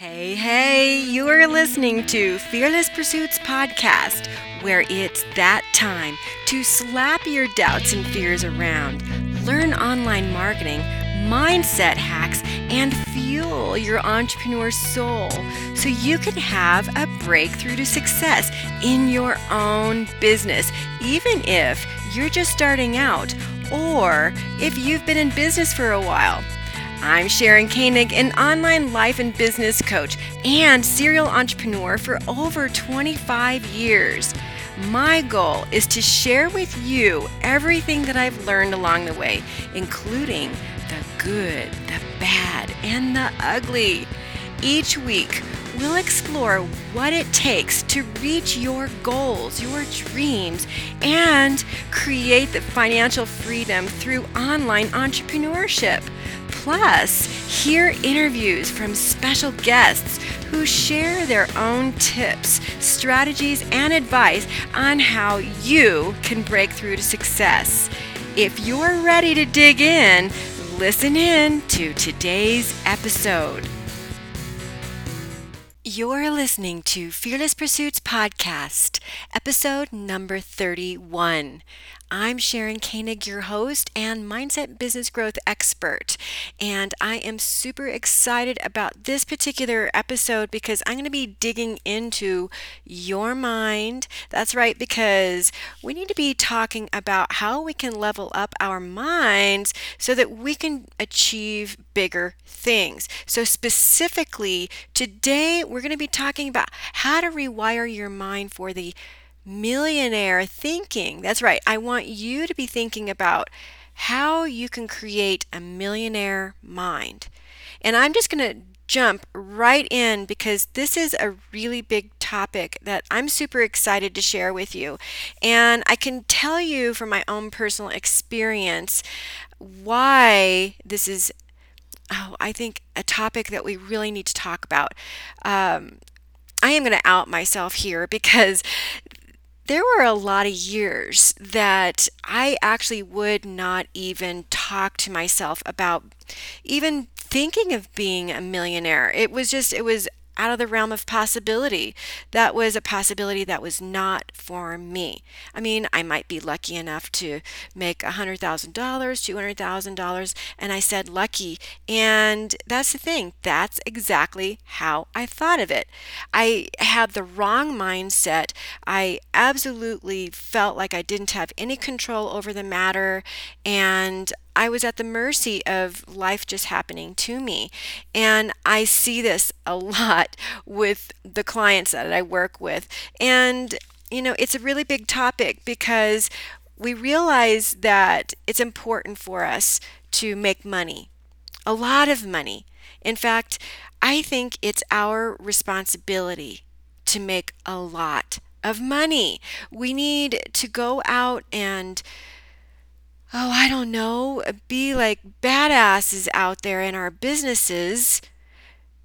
Hey, hey, you are listening to Fearless Pursuits Podcast, where it's that time to slap your doubts and fears around, learn online marketing, mindset hacks, and fuel your entrepreneur soul so you can have a breakthrough to success in your own business, even if you're just starting out or if you've been in business for a while. I'm Sharon Koenig, an online life and business coach and serial entrepreneur for over 25 years. My goal is to share with you everything that I've learned along the way, including the good, the bad, and the ugly. Each week, we'll explore what it takes to reach your goals, your dreams, and create the financial freedom through online entrepreneurship. Plus, hear interviews from special guests who share their own tips, strategies, and advice on how you can break through to success. If you're ready to dig in, listen in to today's episode. You're listening to Fearless Pursuits Podcast, episode number 31. I'm Sharon Koenig, your host and mindset business growth expert. And I am super excited about this particular episode because I'm going to be digging into your mind. That's right, because we need to be talking about how we can level up our minds so that we can achieve bigger things. So, specifically, today we're going to be talking about how to rewire your mind for the millionaire thinking. That's right. I want you to be thinking about how you can create a millionaire mind. And I'm just going to jump right in because this is a really big topic that I'm super excited to share with you. And I can tell you from my own personal experience why this is, oh, I think, a topic that we really need to talk about. Um, I am going to out myself here because there were a lot of years that I actually would not even talk to myself about even thinking of being a millionaire. It was just, it was out of the realm of possibility. That was a possibility that was not for me. I mean, I might be lucky enough to make $100,000, $200,000, and I said lucky. And that's the thing, that's exactly how I thought of it. I had the wrong mindset. I absolutely felt like I didn't have any control over the matter, and I was at the mercy of life just happening to me. And I see this a lot with the clients that I work with. And, you know, it's a really big topic because we realize that it's important for us to make money, a lot of money. In fact, I think it's our responsibility to make a lot of money. We need to go out and oh, I don't know, be like badasses out there in our businesses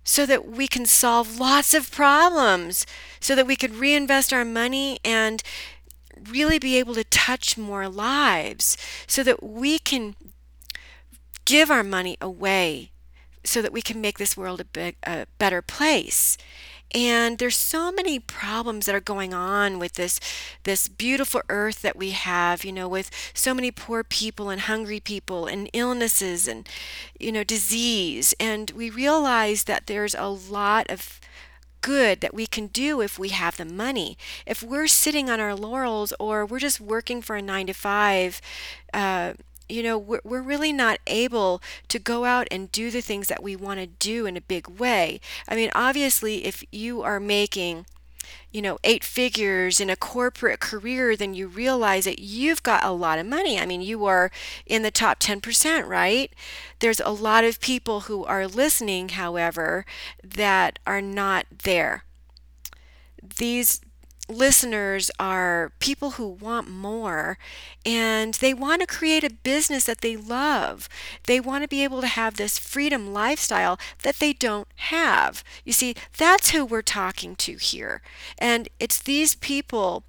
so that we can solve lots of problems, so that we could reinvest our money and really be able to touch more lives, so that we can give our money away so that we can make this world a, big, a better place and there's so many problems that are going on with this this beautiful earth that we have you know with so many poor people and hungry people and illnesses and you know disease and we realize that there's a lot of good that we can do if we have the money. If we're sitting on our laurels or we're just working for a nine to five, uh, you know, we're, we're really not able to go out and do the things that we want to do in a big way. I mean, obviously, if you are making you know, eight figures in a corporate career, then you realize that you've got a lot of money. I mean, you are in the top 10%, right? There's a lot of people who are listening, however, that are not there. These listeners are people who want more and they want to create a business that they love. They want to be able to have this freedom lifestyle that they don't have. You see, that's who we're talking to here. And it's these people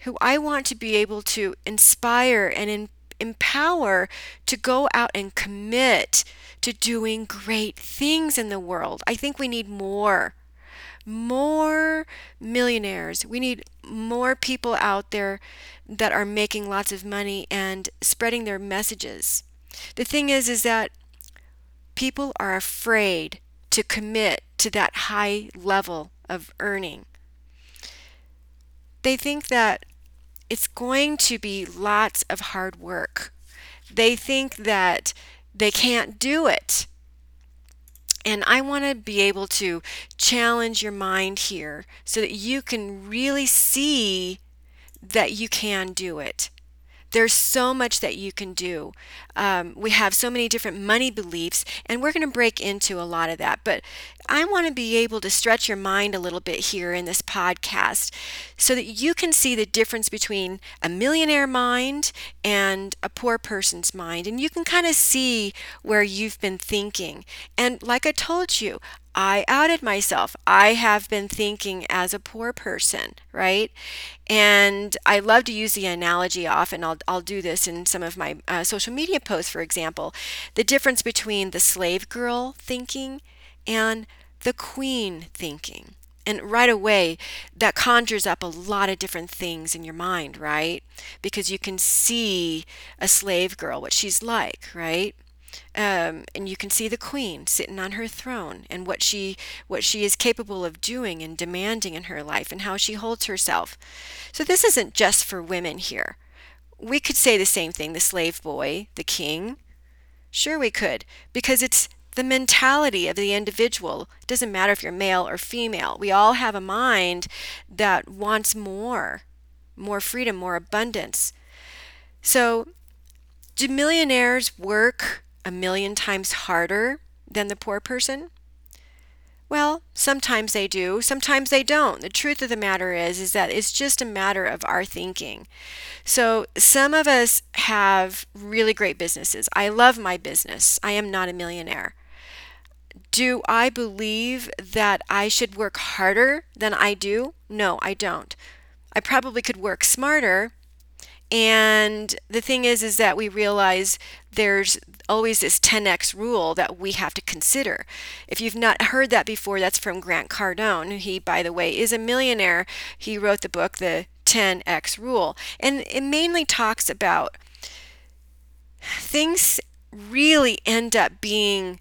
who I want to be able to inspire and in, empower to go out and commit to doing great things in the world. I think we need more more millionaires. We need more people out there that are making lots of money and spreading their messages. The thing is is that people are afraid to commit to that high level of earning. They think that it's going to be lots of hard work. They think that they can't do it. And I want to be able to challenge your mind here so that you can really see that you can do it. There's so much that you can do. Um, we have so many different money beliefs, and we're going to break into a lot of that. But I want to be able to stretch your mind a little bit here in this podcast so that you can see the difference between a millionaire mind and a poor person's mind. And you can kind of see where you've been thinking. And like I told you, I outed myself. I have been thinking as a poor person, right? And I love to use the analogy often. I'll, I'll do this in some of my uh, social media posts, for example. The difference between the slave girl thinking and the queen thinking. And right away, that conjures up a lot of different things in your mind, right? Because you can see a slave girl, what she's like, right? Um, and you can see the queen sitting on her throne and what she what she is capable of doing and demanding in her life and how she holds herself. So this isn't just for women here. We could say the same thing, the slave boy, the king. Sure we could, because it's the mentality of the individual. It doesn't matter if you're male or female. We all have a mind that wants more, more freedom, more abundance. So do millionaires work a million times harder than the poor person? Well, sometimes they do, sometimes they don't. The truth of the matter is is that it's just a matter of our thinking. So, some of us have really great businesses. I love my business. I am not a millionaire. Do I believe that I should work harder than I do? No, I don't. I probably could work smarter, and the thing is is that we realize there's always this 10x rule that we have to consider. If you've not heard that before, that's from Grant Cardone. He, by the way, is a millionaire. He wrote the book, The 10x Rule. And it mainly talks about things really end up being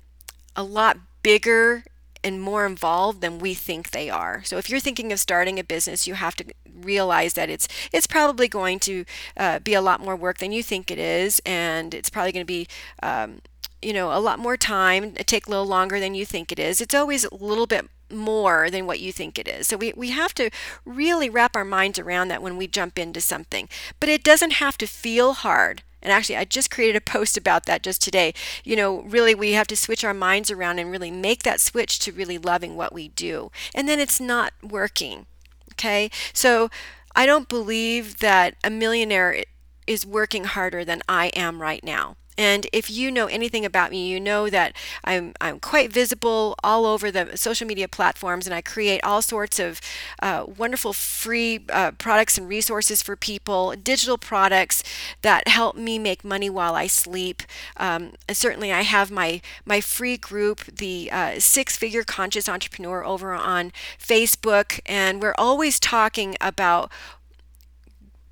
a lot bigger and more involved than we think they are. So if you're thinking of starting a business, you have to realize that it's it's probably going to uh, be a lot more work than you think it is, and it's probably going to be um, you know a lot more time, take a little longer than you think it is. It's always a little bit more than what you think it is. So we, we have to really wrap our minds around that when we jump into something. But it doesn't have to feel hard. And actually, I just created a post about that just today. You know, really, we have to switch our minds around and really make that switch to really loving what we do. And then it's not working. Okay. So I don't believe that a millionaire is working harder than I am right now. And if you know anything about me, you know that I'm, I'm quite visible all over the social media platforms and I create all sorts of uh, wonderful free uh, products and resources for people, digital products that help me make money while I sleep. Um, certainly, I have my, my free group, the uh, Six Figure Conscious Entrepreneur, over on Facebook, and we're always talking about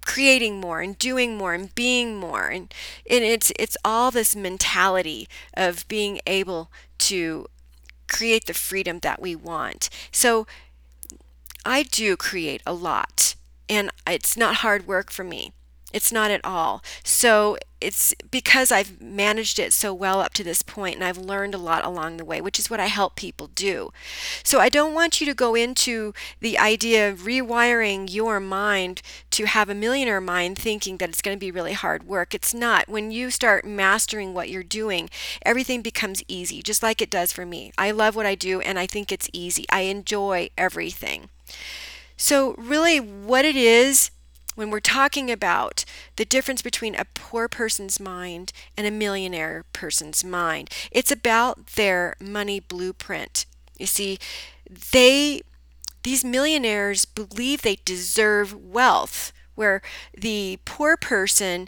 creating more and doing more and being more. And, and it's it's all this mentality of being able to create the freedom that we want. So i do create a lot and it's not hard work for me it's not at all. So it's because I've managed it so well up to this point and I've learned a lot along the way, which is what I help people do. So I don't want you to go into the idea of rewiring your mind to have a millionaire mind thinking that it's going to be really hard work. It's not. When you start mastering what you're doing, everything becomes easy, just like it does for me. I love what I do and I think it's easy. I enjoy everything. So, really, what it is when we're talking about the difference between a poor person's mind and a millionaire person's mind. It's about their money blueprint. You see, they these millionaires believe they deserve wealth, where the poor person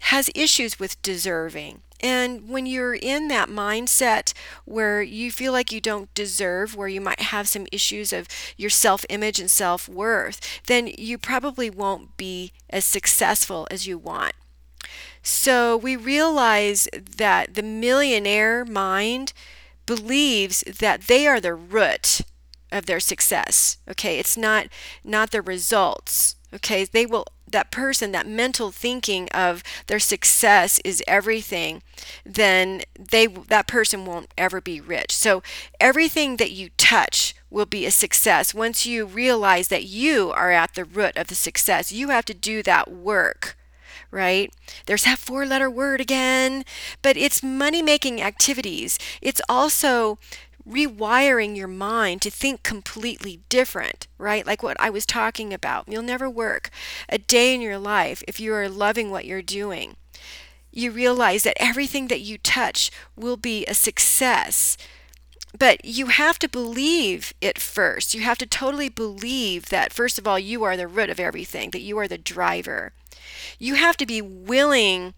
has issues with deserving. And when you're in that mindset where you feel like you don't deserve, where you might have some issues of your self image and self worth, then you probably won't be as successful as you want. So we realize that the millionaire mind believes that they are the root of their success. Okay, it's not not the results. Okay, they will that person that mental thinking of their success is everything then they that person won't ever be rich so everything that you touch will be a success once you realize that you are at the root of the success you have to do that work right? There's that four letter word again, but it's money making activities. It's also rewiring your mind to think completely different, right? Like what I was talking about. You'll never work a day in your life if you are loving what you're doing. You realize that everything that you touch will be a success. But you have to believe it first. You have to totally believe that, first of all, you are the root of everything, that you are the driver. You have to be willing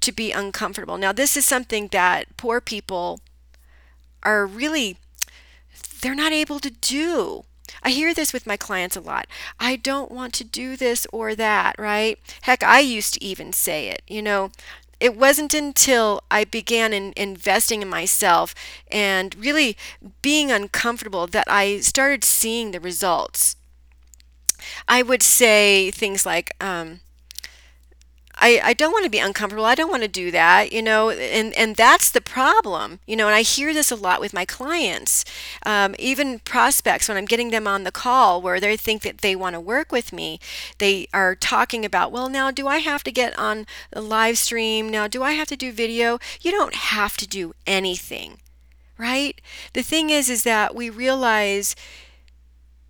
to be uncomfortable. Now, this is something that poor people are really they're not able to do. I hear this with my clients a lot. I don't want to do this or that, right? Heck, I used to even say it. You know, it wasn't until I began in investing in myself and really being uncomfortable that I started seeing the results. I would say things like, um, I, I don't want to be uncomfortable. I don't want to do that, you know, and, and that's the problem, you know, and I hear this a lot with my clients, um, even prospects when I'm getting them on the call where they think that they want to work with me. They are talking about, well, now do I have to get on a live stream? Now, do I have to do video? You don't have to do anything, right? The thing is, is that we realize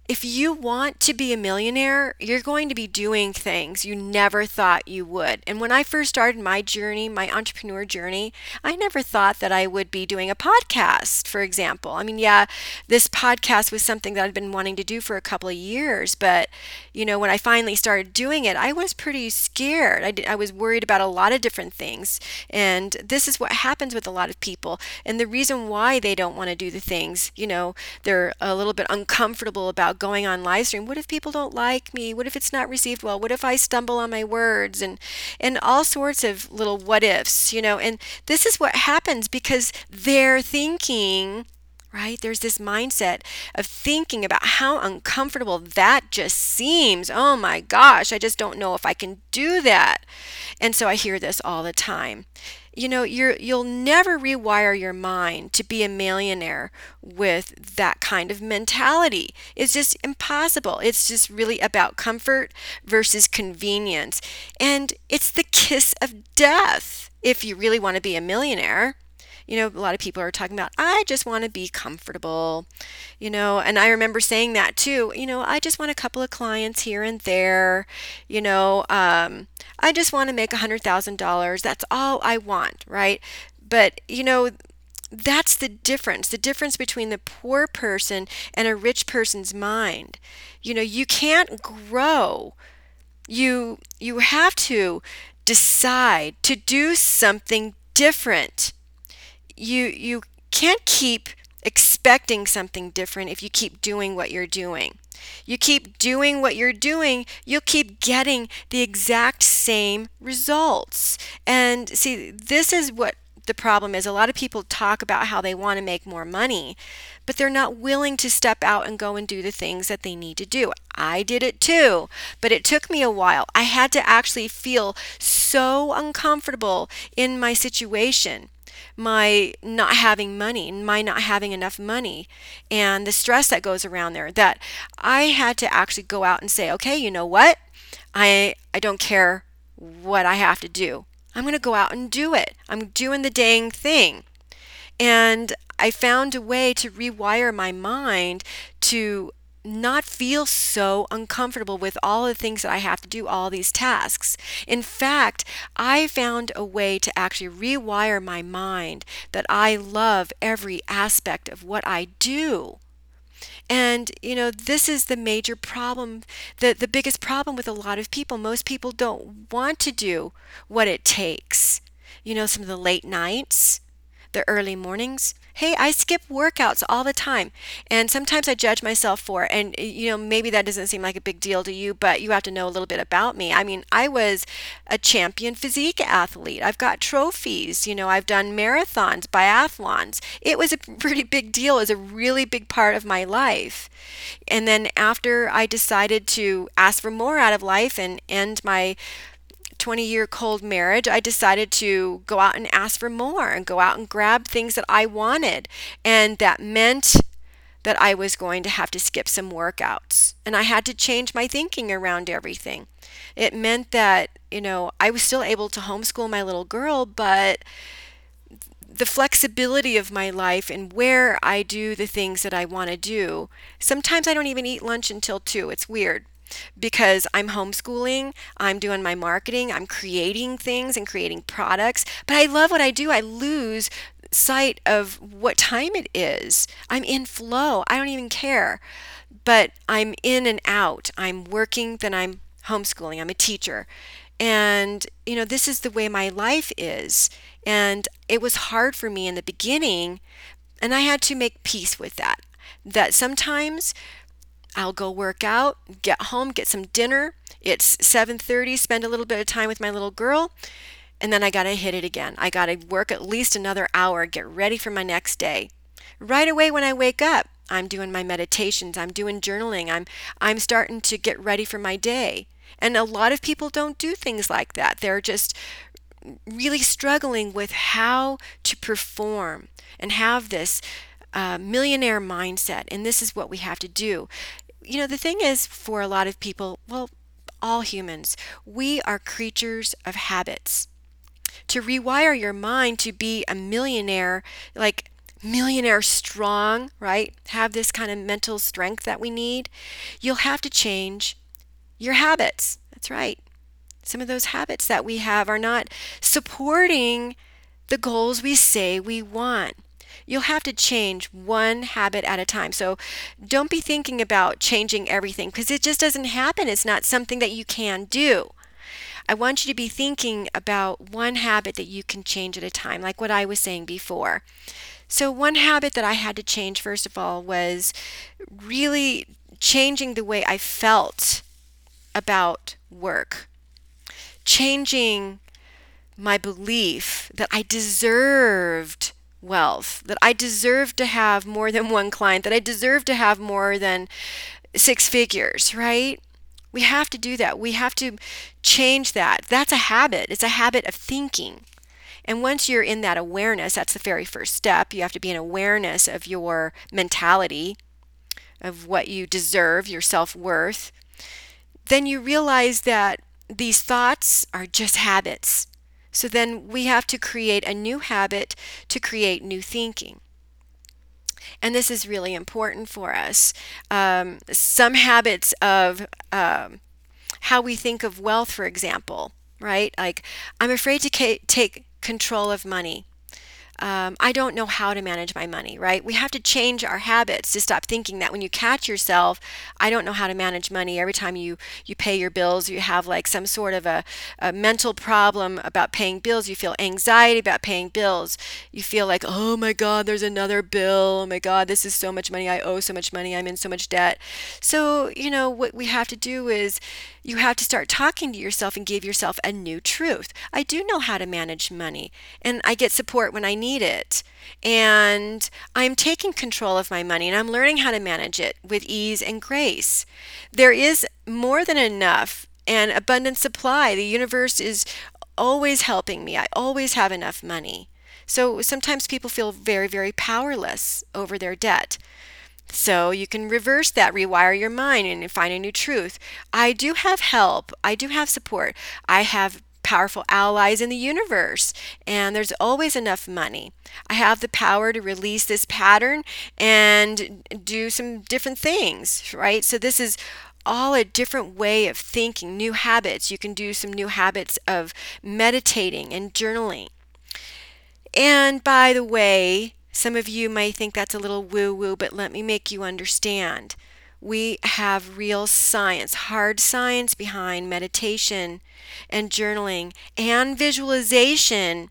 if you want to be a millionaire, you're going to be doing things you never thought you would. And when I first started my journey, my entrepreneur journey, I never thought that I would be doing a podcast, for example. I mean, yeah, this podcast was something that I'd been wanting to do for a couple of years, but you know, when I finally started doing it, I was pretty scared. I, did, I was worried about a lot of different things. And this is what happens with a lot of people. And the reason why they don't want to do the things, you know, they're a little bit uncomfortable about going on live stream what if people don't like me what if it's not received well what if i stumble on my words and and all sorts of little what ifs you know and this is what happens because they're thinking right? There's this mindset of thinking about how uncomfortable that just seems. Oh my gosh, I just don't know if I can do that. And so I hear this all the time you know you're you'll never rewire your mind to be a millionaire with that kind of mentality. It's just impossible. It's just really about comfort versus convenience. And it's the kiss of death if you really want to be a millionaire you know, a lot of people are talking about, I just want to be comfortable, you know, and I remember saying that too, you know, I just want a couple of clients here and there, you know, um, I just want to make a $100,000. That's all I want, right? But, you know, that's the difference the difference between the poor person and a rich person's mind you know you can't grow you you have to decide to do something different you you can't keep expecting something different if you keep doing what you're doing. You keep doing what you're doing, you'll keep getting the exact same results. And see, this is what the problem is. A lot of people talk about how they want to make more money, but they're not willing to step out and go and do the things that they need to do. I did it too, but it took me a while. I had to actually feel so uncomfortable in my situation my not having money, my not having enough money, and the stress that goes around there. That I had to actually go out and say, okay, you know what? I I don't care what I have to do. I'm going to go out and do it. I'm doing the dang thing. And I found a way to rewire my mind to not feel so uncomfortable with all the things that I have to do, all these tasks. In fact, I found a way to actually rewire my mind that I love every aspect of what I do. And, you know, this is the major problem, the, the biggest problem with a lot of people. Most people don't want to do what it takes. You know, some of the late nights, the early mornings. Hey, I skip workouts all the time. And sometimes I judge myself for it. And, you know, maybe that doesn't seem like a big deal to you, but you have to know a little bit about me. I mean, I was a champion physique athlete. I've got trophies. You know, I've done marathons, biathlons. It was a pretty big deal. It was a really big part of my life. And then after I decided to ask for more out of life and end my 20 year cold marriage, I decided to go out and ask for more and go out and grab things that I wanted. And that meant that I was going to have to skip some workouts. And I had to change my thinking around everything. It meant that, you know, I was still able to homeschool my little girl, but the flexibility of my life and where I do the things that I want to do. Sometimes I don't even eat lunch until 2. It's weird because I'm homeschooling, I'm doing my marketing, I'm creating things and creating products. But I love what I do. I lose sight of what time it is. I'm in flow. I don't even care. But I'm in and out. I'm working, then I'm homeschooling. I'm a teacher. And, you know, this is the way my life is. And it was hard for me in the beginning. And I had to make peace with that. That sometimes I'll go work out, get home, get some dinner. It's 7:30, spend a little bit of time with my little girl, and then I got to hit it again. I got to work at least another hour, get ready for my next day. Right away when I wake up, I'm doing my meditations, I'm doing journaling, I'm I'm starting to get ready for my day. And a lot of people don't do things like that. They're just really struggling with how to perform and have this uh, millionaire mindset. And this is what we have to do you know, the thing is for a lot of people, well, all humans, we are creatures of habits. To rewire your mind to be a millionaire, like millionaire strong, right? Have this kind of mental strength that we need, you'll have to change your habits. That's right. Some of those habits that we have are not supporting the goals we say we want you'll have to change one habit at a time. So don't be thinking about changing everything because it just doesn't happen. It's not something that you can do. I want you to be thinking about one habit that you can change at a time, like what I was saying before. So, one habit that I had to change, first of all, was really changing the way I felt about work, changing my belief that I deserved wealth, that I deserve to have more than one client, that I deserve to have more than six figures, right? We have to do that. We have to change that. That's a habit, it's a habit of thinking. And once you're in that awareness, that's the very first step. You have to be in awareness of your mentality, of what you deserve, your self worth. Then you realize that these thoughts are just habits. So then we have to create a new habit to create new thinking. And this is really important for us. Um, some habits of um, how we think of wealth, for example, right? Like, I'm afraid to ca- take control of money um, I don't know how to manage my money, right? We have to change our habits to stop thinking that when you catch yourself, I don't know how to manage money. Every time you you pay your bills, you have like some sort of a, a mental problem about paying bills. You feel anxiety about paying bills. You feel like, oh my God, there's another bill. Oh my God, this is so much money. I owe so much money. I'm in so much debt. So you know what we have to do is you have to start talking to yourself and give yourself a new truth. I do know how to manage money, and I get support when I need it. And I'm taking control of my money and I'm learning how to manage it with ease and grace. There is more than enough and abundant supply. The universe is always helping me. I always have enough money. So sometimes people feel very, very powerless over their debt. So you can reverse that, rewire your mind, and find a new truth. I do have help. I do have support. I have powerful allies in the universe, and there's always enough money. I have the power to release this pattern and do some different things, right? So, this is all a different way of thinking, new habits. You can do some new habits of meditating and journaling. And by the way, Some of you might think that's a little woo woo, but let me make you understand. We have real science, hard science behind meditation and journaling and visualization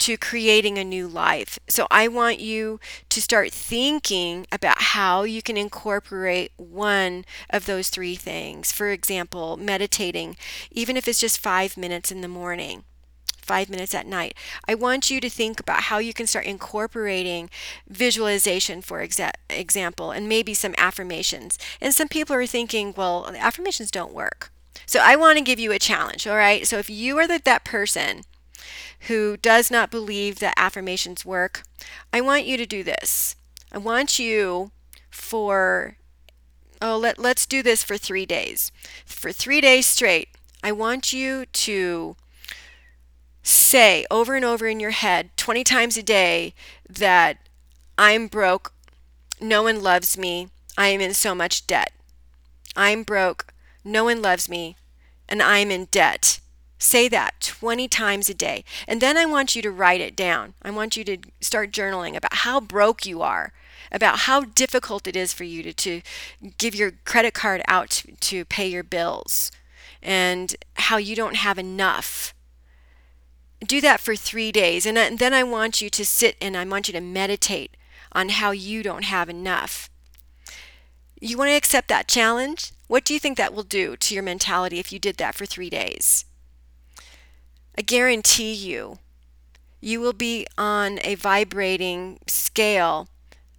to creating a new life. So I want you to start thinking about how you can incorporate one of those three things. For example, meditating, even if it's just five minutes in the morning. Five minutes at night. I want you to think about how you can start incorporating visualization, for exa- example, and maybe some affirmations. And some people are thinking, well, affirmations don't work. So I want to give you a challenge, all right? So if you are the, that person who does not believe that affirmations work, I want you to do this. I want you for oh let, let's do this for three days for three days straight i want you to say over and over in your head 20 times a day that i'm broke no one loves me i am in so much debt i'm broke no one loves me and i'm in debt Say that 20 times a day. And then I want you to write it down. I want you to start journaling about how broke you are, about how difficult it is for you to, to give your credit card out to, to pay your bills, and how you don't have enough. Do that for three days. And then I want you to sit and I want you to meditate on how you don't have enough. You want to accept that challenge? What do you think that will do to your mentality if you did that for three days? I guarantee you, you will be on a vibrating scale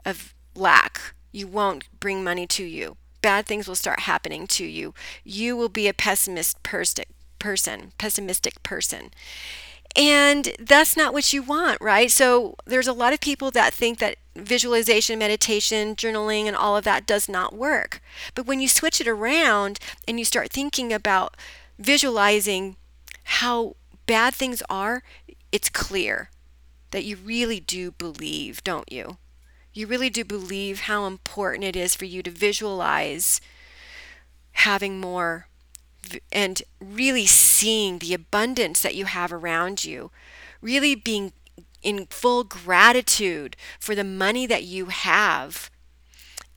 of lack. You won't bring money to you. Bad things will start happening to you. You will be a pessimist person, pessimistic person. And that's not what you want, right? So there's a lot of people that think that visualization, meditation, journaling, and all of that does not work. But when you switch it around and you start thinking about visualizing how bad things are, it's clear that you really do believe, don't you? You really do believe how important it is for you to visualize having more and really seeing the abundance that you have around you, really being in full gratitude for the money that you have.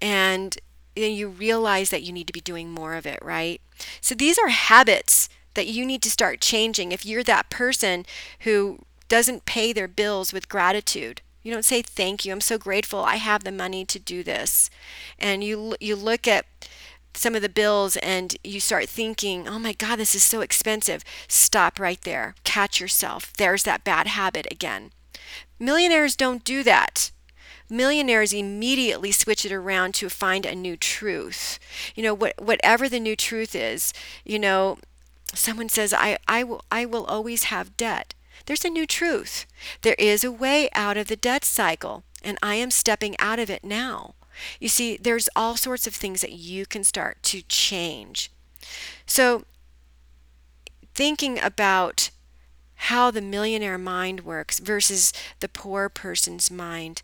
And then you realize that you need to be doing more of it, right? So these are habits that you need to start changing if you're that person who doesn't pay their bills with gratitude. You don't say thank you. I'm so grateful I have the money to do this. And you you look at some of the bills and you start thinking, "Oh my god, this is so expensive." Stop right there. Catch yourself. There's that bad habit again. Millionaires don't do that millionaires immediately switch it around to find a new truth. You know, what, whatever the new truth is, you know, someone says, I, I, will, I will always have debt. There's a new truth. There is a way out of the debt cycle, and I am stepping out of it now. You see, there's all sorts of things that you can start to change. So, thinking about how the millionaire mind works versus the poor person's mind,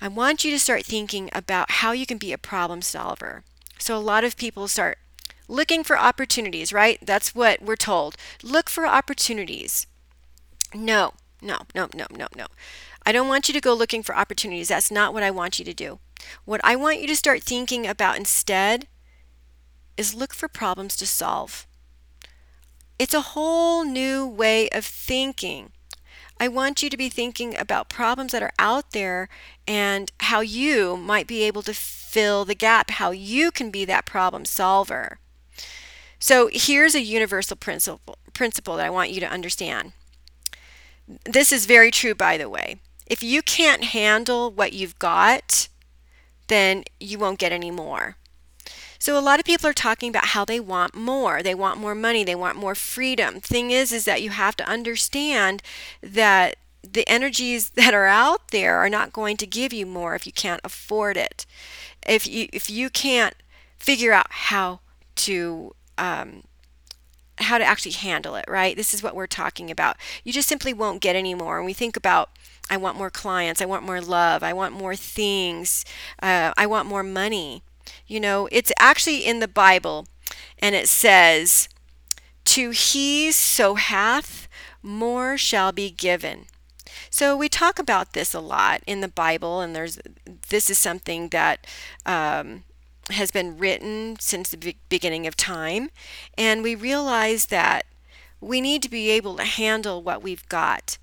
I want you to start thinking about how you can be a problem solver. So, a lot of people start looking for opportunities, right? That's what we're told. Look for opportunities. No, no, no, no, no, no. I don't want you to go looking for opportunities. That's not what I want you to do. What I want you to start thinking about instead is look for problems to solve. It's a whole new way of thinking. I want you to be thinking about problems that are out there and how you might be able to fill the gap, how you can be that problem solver. So here's a universal principle, principle that I want you to understand. This is very true, by the way. If you can't handle what you've got, then you won't get any more. So a lot of people are talking about how they want more. They want more money, they want more freedom. Thing is is that you have to understand that the energies that are out there are not going to give you more if you can't afford it. If you if you can't figure out how to um, how to actually handle it, right? This is what we're talking about. You just simply won't get any more. And we think about, I want more clients, I want more love, I want more things, uh, I want more money. You know, it's actually in the Bible, and it says, To he so hath, more shall be given. So we talk about this a lot in the Bible, and there's this is something that um, has been written since the beginning of time, and we realize that we need to be able to handle what we've got.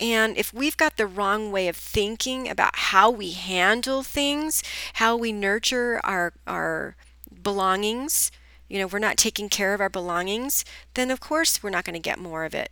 And if we've got the wrong way of thinking about how we handle things, how we nurture our our belongings, you know, we're not taking care of our belongings, then of course we're not going to get more of it.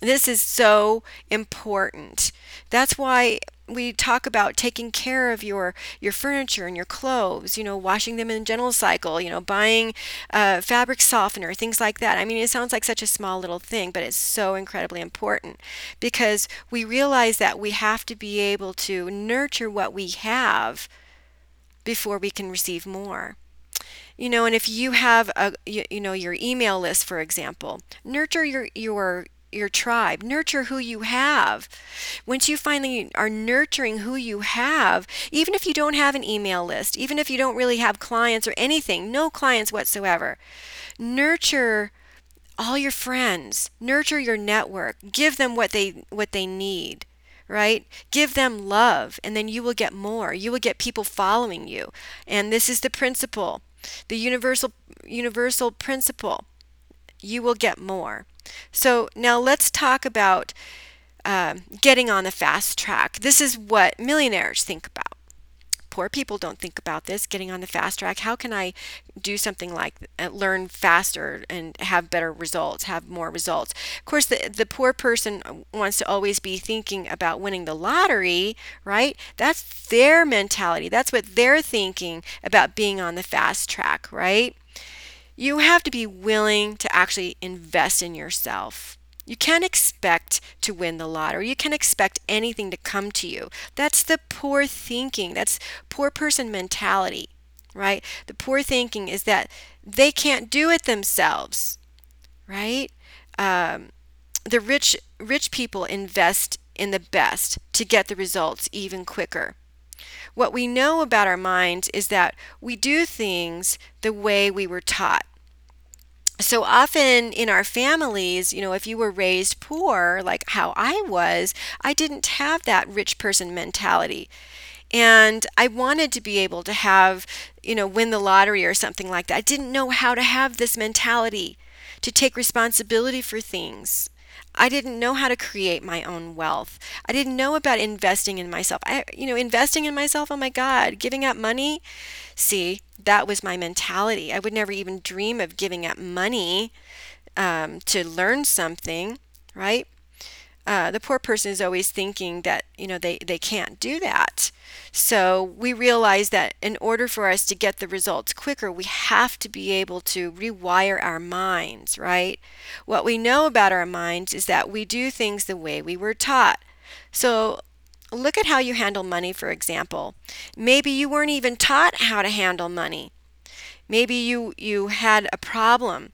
This is so important. That's why we talk about taking care of your your furniture and your clothes you know washing them in gentle cycle you know buying uh, fabric softener things like that. I mean it sounds like such a small little thing but it's so incredibly important because we realize that we have to be able to nurture what we have before we can receive more. You know and if you have a you, you know your email list for example nurture your your your tribe. Nurture who you have. Once you finally are nurturing who you have, even if you don't have an email list, even if you don't really have clients or anything, no clients whatsoever, nurture all your friends. Nurture your network. Give them what they what they need right? Give them love, and then you will get more. You will get people following you. And this is the principle, the universal universal principle. You will get more. So now let's talk about uh, getting on the fast track. This is what millionaires think about. Poor people don't think about this, getting on the fast track. How can I do something like uh, learn faster and have better results, have more results? Of course, the, the poor person wants to always be thinking about winning the lottery, right? That's their mentality. That's what they're thinking about being on the fast track, right? You have to be willing to actually invest in yourself. You can't expect to win the lottery. You can't expect anything to come to you. That's the poor thinking. That's poor person mentality, right? The poor thinking is that they can't do it themselves, right? Um, the rich rich people invest in the best to get the results even quicker. What we know about our minds is that we do things the way we were taught. So often in our families, you know, if you were raised poor, like how I was, I didn't have that rich person mentality. And I wanted to be able to have, you know, win the lottery or something like that. I didn't know how to have this mentality to take responsibility for things. I didn't know how to create my own wealth. I didn't know about investing in myself. I, you know, investing in myself, oh my God, giving up money. See, that was my mentality. I would never even dream of giving up money um, to learn something, right? Uh, the poor person is always thinking that you know they, they can't do that so we realize that in order for us to get the results quicker we have to be able to rewire our minds right? What we know about our minds is that we do things the way we were taught. So look at how you handle money for example. Maybe you weren't even taught how to handle money. Maybe you you had a problem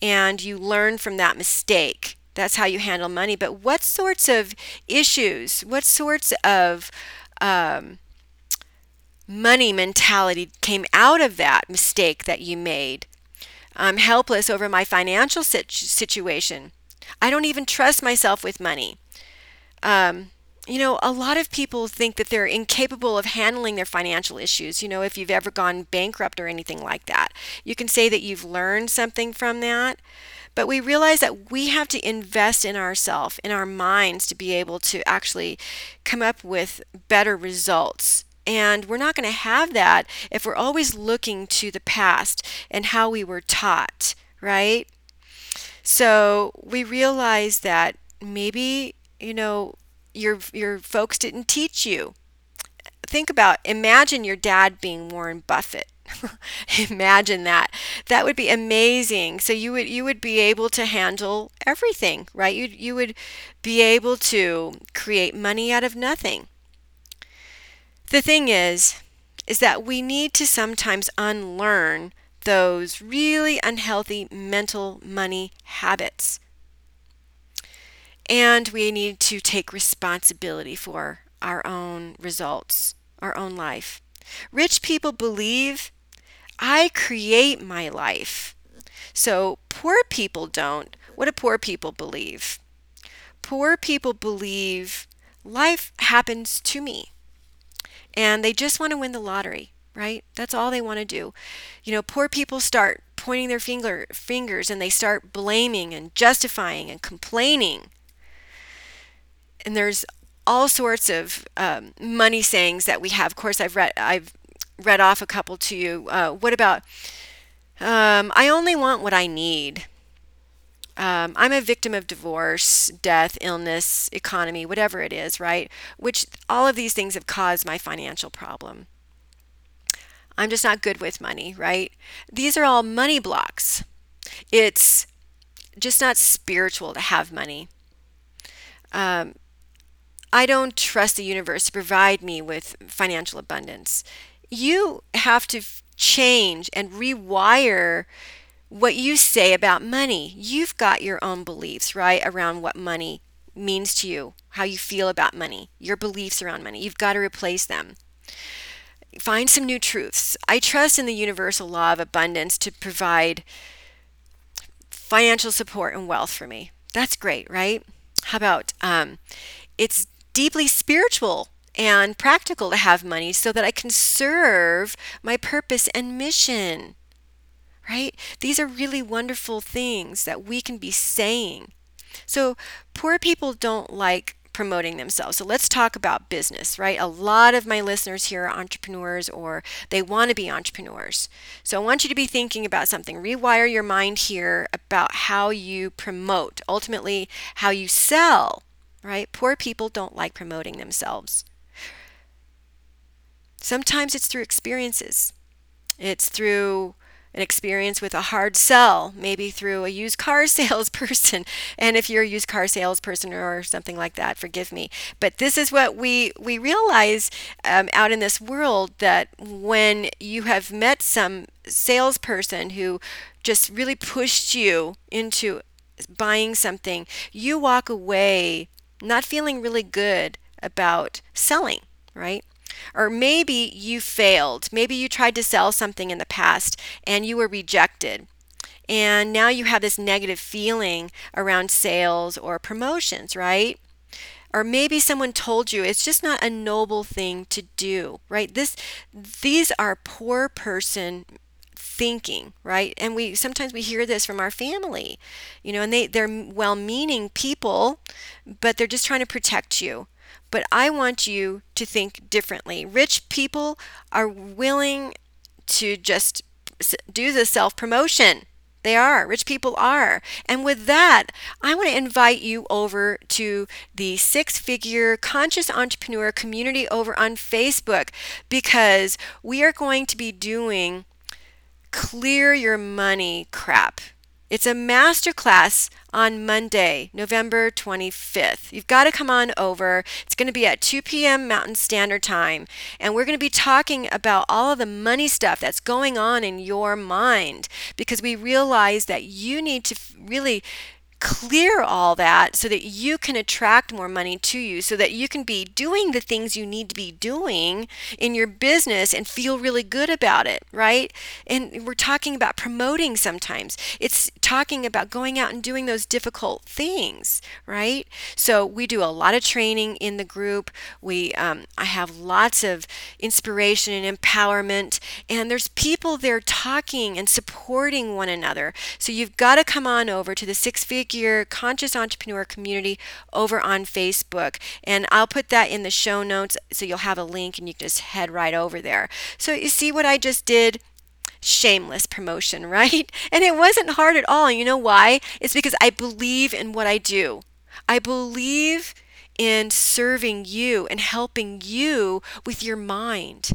and you learned from that mistake. That's how you handle money. But what sorts of issues, what sorts of um, money mentality came out of that mistake that you made? I'm helpless over my financial situation. I don't even trust myself with money. Um, you know, a lot of people think that they're incapable of handling their financial issues. You know, if you've ever gone bankrupt or anything like that, you can say that you've learned something from that. But we realize that we have to invest in ourselves, in our minds, to be able to actually come up with better results. And we're not going to have that if we're always looking to the past and how we were taught, right? So we realize that maybe, you know, your your folks didn't teach you. Think about imagine your dad being Warren Buffett Imagine that. That would be amazing. So you would you would be able to handle everything, right? You you would be able to create money out of nothing. The thing is is that we need to sometimes unlearn those really unhealthy mental money habits. And we need to take responsibility for our own results, our own life. Rich people believe I create my life. So poor people don't. What do poor people believe? Poor people believe life happens to me. And they just want to win the lottery, right? That's all they want to do. You know, poor people start pointing their finger fingers and they start blaming and justifying and complaining. And there's all sorts of um, money sayings that we have. Of course, I've read I've read off a couple to you. Uh, what about um, I only want what I need. Um, I'm a victim of divorce, death, illness, economy, whatever it is, right? Which all of these things have caused my financial problem. I'm just not good with money, right? These are all money blocks. It's just not spiritual to have money. Um, I don't trust the universe to provide me with financial abundance. You have to change and rewire what you say about money. You've got your own beliefs, right, around what money means to you, how you feel about money, your beliefs around money. You've got to replace them. Find some new truths. I trust in the universal law of abundance to provide financial support and wealth for me. That's great, right? How about um, it's deeply spiritual and practical to have money so that I can serve my purpose and mission. Right? These are really wonderful things that we can be saying. So, poor people don't like promoting themselves. So let's talk about business, right? A lot of my listeners here are entrepreneurs or they want to be entrepreneurs. So I want you to be thinking about something. Rewire your mind here about how you promote, ultimately, how you sell, right? Poor people don't like promoting themselves. Sometimes it's through experiences. It's through an experience with a hard sell, maybe through a used car salesperson. And if you're a used car salesperson or something like that, forgive me. But this is what we we realize um, out in this world that when you have met some salesperson who just really pushed you into buying something, you walk away not feeling really good about selling, right? Or maybe you failed. Maybe you tried to sell something in the past and you were rejected. And now you have this negative feeling around sales or promotions, right? Or maybe someone told you it's just not a noble thing to do, right? This these are poor person thinking right and we sometimes we hear this from our family you know and they they're well-meaning people but they're just trying to protect you but I want you to think differently. Rich people are willing to just do the self promotion. They are. Rich people are. And with that, I want to invite you over to the six figure conscious entrepreneur community over on Facebook because we are going to be doing clear your money crap. It's a masterclass on Monday, November 25th. You've got to come on over. It's going to be at 2 p.m. Mountain Standard Time. And we're going to be talking about all of the money stuff that's going on in your mind because we realize that you need to really clear all that so that you can attract more money to you, so that you can be doing the things you need to be doing in your business and feel really good about it, right? And we're talking about promoting sometimes. It's talking about going out and doing those difficult things, right? So we do a lot of training in the group. We um, I have lots of inspiration and empowerment, and there's people there talking and supporting one another. So you've got to come on over to the Six Feet your Conscious Entrepreneur community over on Facebook. And I'll put that in the show notes so you'll have a link and you can just head right over there. So you see what I just did? shameless promotion, right? And it wasn't hard at all. You know why? It's because I believe in what I do. I believe in serving you and helping you with your mind.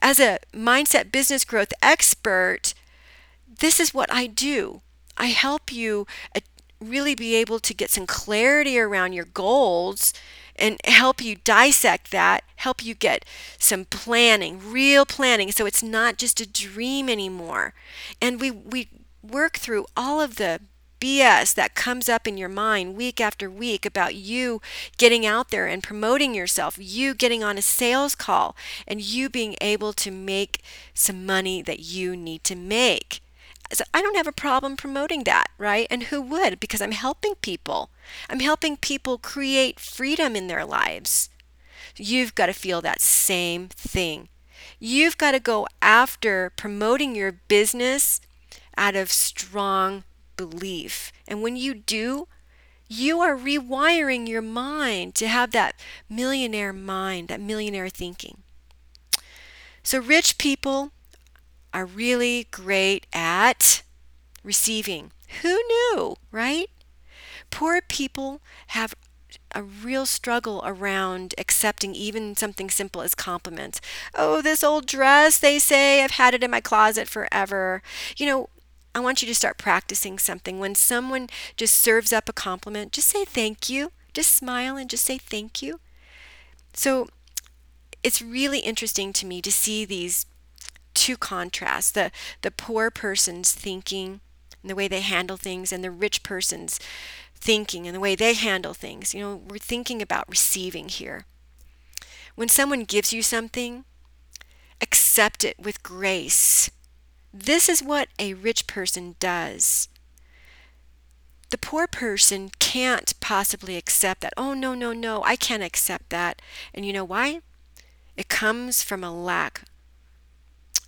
As a mindset business growth expert, this is what I do. I help you really be able to get some clarity around your goals and help you dissect that, help you get some planning, real planning so it's not just a dream anymore. And we we work through all of the BS that comes up in your mind week after week about you getting out there and promoting yourself, you getting on a sales call, and you being able to make some money that you need to make. I don't have a problem promoting that, right? And who would? Because I'm helping people. I'm helping people create freedom in their lives. You've got to feel that same thing. You've got to go after promoting your business out of strong belief. And when you do, you are rewiring your mind to have that millionaire mind, that millionaire thinking. So, rich people are really great at receiving. Who knew, right? Poor people have a real struggle around accepting even something simple as compliments. Oh, this old dress, they say, I've had it in my closet forever. You know, I want you to start practicing something. When someone just serves up a compliment, just say thank you. Just smile and just say thank you. So it's really interesting to me to see these two contrasts the, the poor person's thinking and the way they handle things, and the rich person's thinking and the way they handle things. You know, we're thinking about receiving here. When someone gives you something, accept it with grace. This is what a rich person does. The poor person can't possibly accept that. Oh, no, no, no, I can't accept that. And you know why? It comes from a lack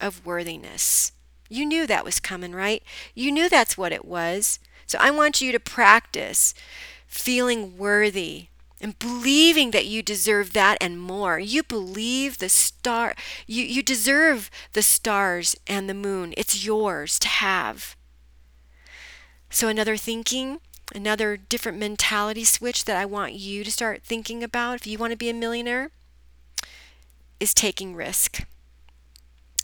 of worthiness. You knew that was coming, right? You knew that's what it was. So I want you to practice feeling worthy and believing that you deserve that and more. You believe the star you, you deserve the stars and the moon. It's yours to have. So another thinking, another different mentality switch that I want you to start thinking about if you want to be a millionaire is taking risk.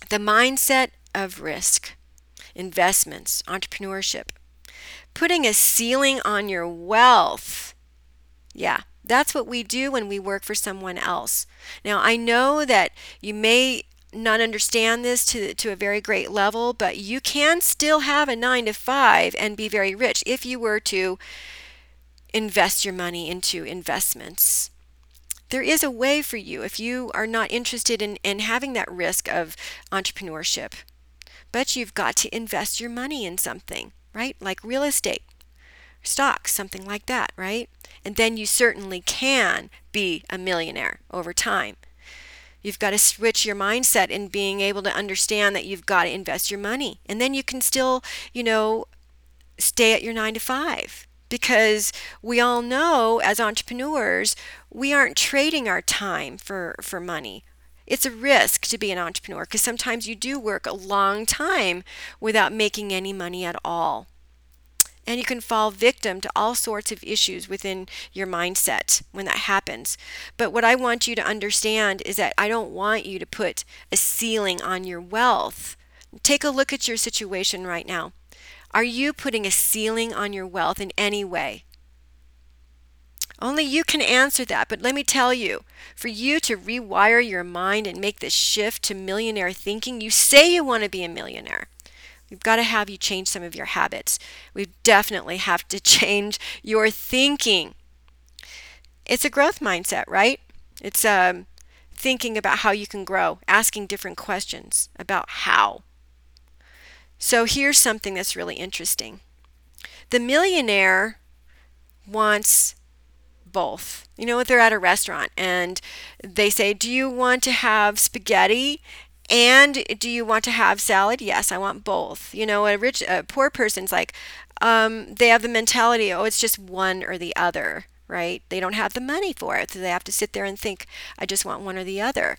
The mindset of risk, investments, entrepreneurship, putting a ceiling on your wealth. Yeah, that's what we do when we work for someone else. Now, I know that you may not understand this to, to a very great level, but you can still have a nine to five and be very rich if you were to invest your money into investments there is a way for you if you are not interested in, in having that risk of entrepreneurship. But you've got to invest your money in something, right? Like real estate, stocks, something like that, right? And then you certainly can be a millionaire over time. You've got to switch your mindset in being able to understand that you've got to invest your money. And then you can still, you know, stay at your nine to five because we all know as entrepreneurs we aren't trading our time for for money it's a risk to be an entrepreneur because sometimes you do work a long time without making any money at all and you can fall victim to all sorts of issues within your mindset when that happens. But what I want you to understand is that I don't want you to put a ceiling on your wealth. Take a look at your situation right now. Are you putting a ceiling on your wealth in any way? Only you can answer that, but let me tell you for you to rewire your mind and make this shift to millionaire thinking, you say you want to be a millionaire. We've got to have you change some of your habits. We definitely have to change your thinking. It's a growth mindset, right? It's um, thinking about how you can grow, asking different questions about how. So here's something that's really interesting. The millionaire wants both. You know, they're at a restaurant and they say, Do you want to have spaghetti? And do you want to have salad? Yes, I want both. You know, a rich, a poor person's like, um, they have the mentality, oh, it's just one or the other, right? They don't have the money for it. So they have to sit there and think, I just want one or the other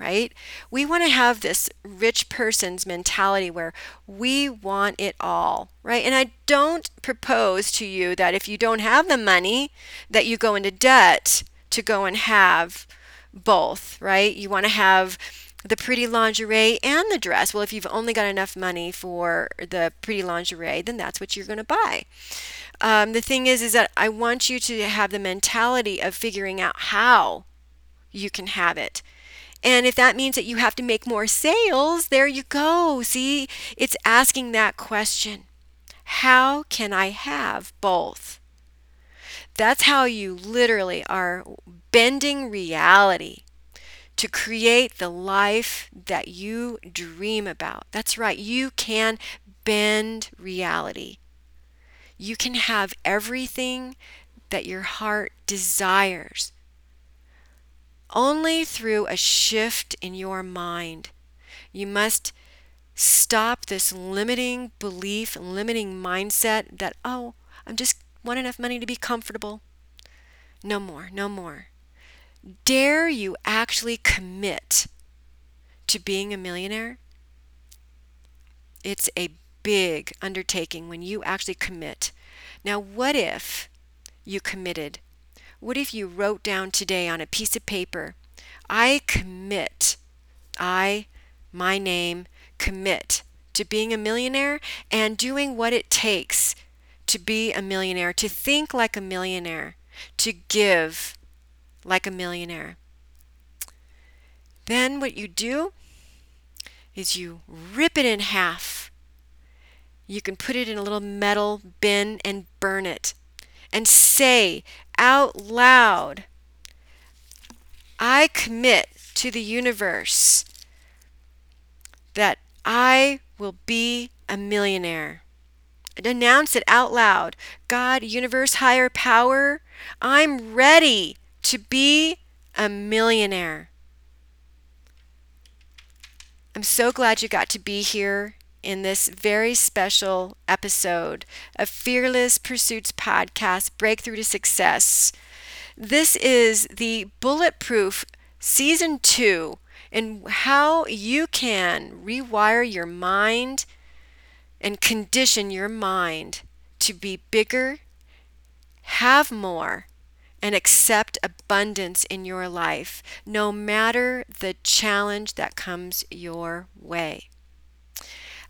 right? We want to have this rich person's mentality where we want it all, right? And I don't propose to you that if you don't have the money, that you go into debt to go and have both, right? You want to have the pretty lingerie and the dress. Well, if you've only got enough money for the pretty lingerie, then that's what you're going to buy. Um, the thing is, is that I want you to have the mentality of figuring out how you can have it and if that means that you have to make more sales, there you go. See, it's asking that question How can I have both? That's how you literally are bending reality to create the life that you dream about. That's right, you can bend reality. You can have everything that your heart desires only through a shift in your mind. You must stop this limiting belief, limiting mindset that, oh, I'm just want enough money to be comfortable. No more, no more. Dare you actually commit to being a millionaire? It's a big undertaking when you actually commit. Now, what if you committed? What if you wrote down today on a piece of paper, I commit, I, my name, commit to being a millionaire and doing what it takes to be a millionaire, to think like a millionaire, to give like a millionaire. Then what you do is you rip it in half. You can put it in a little metal bin and burn it. And say out loud, I commit to the universe that I will be a millionaire. And announce it out loud God, universe, higher power, I'm ready to be a millionaire. I'm so glad you got to be here in this very special episode of Fearless Pursuits Podcast Breakthrough to Success. This is the Bulletproof Season 2 and how you can rewire your mind and condition your mind to be bigger, have more, and accept abundance in your life, no matter the challenge that comes your way.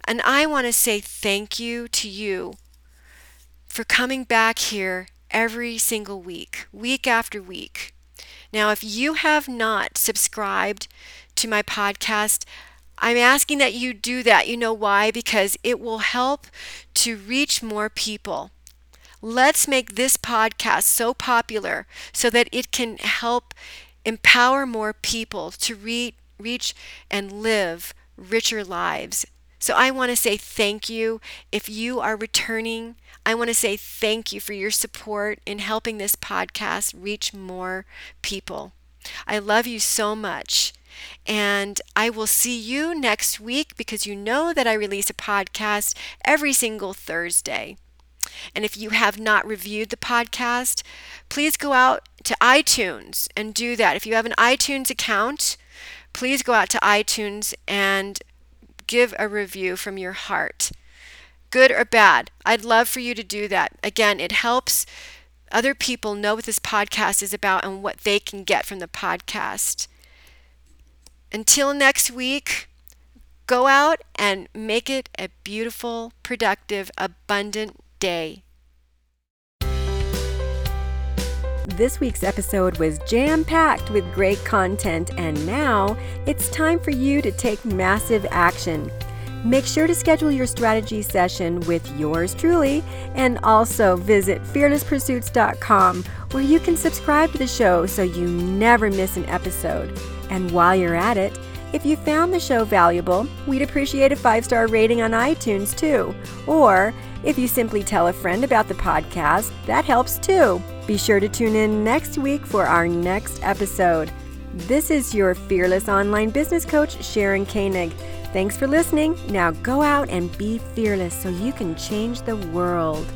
And I want to say thank you to you for coming back here every single week, week after week. Now, if you have not subscribed to my podcast, I'm asking that you do that. You know why? Because it will help to reach more people. Let's make this podcast so popular so that it can help empower more people to re- reach and live richer lives. So I want to say thank you. If you are returning, I want to say thank you for your support in helping this podcast reach more people. I love you so much. And I will see you next week because you know that I release a podcast every single Thursday. And if you have not reviewed the podcast, please go out to iTunes and do that. If you have an iTunes account, please go out to iTunes and give a review from your heart. Good or bad, I'd love for you to do that. Again, it helps other people know what this podcast is about and what they can get from the podcast. Until next week, go out and make it a beautiful, productive, abundant day. This week's episode was jam packed with great content, and now it's time for you to take massive action. Make sure to schedule your strategy session with yours truly and also visit fearlesspursuits.com where you can subscribe to the show so you never miss an episode. And while you're at it, if you found the show valuable, we'd appreciate a five star rating on iTunes too. Or if you simply tell a friend about the podcast, that helps too. Be sure to tune in next week for our next episode. This is your fearless online business coach, Sharon Koenig. Thanks for listening. Now go out and be fearless so you can change the world.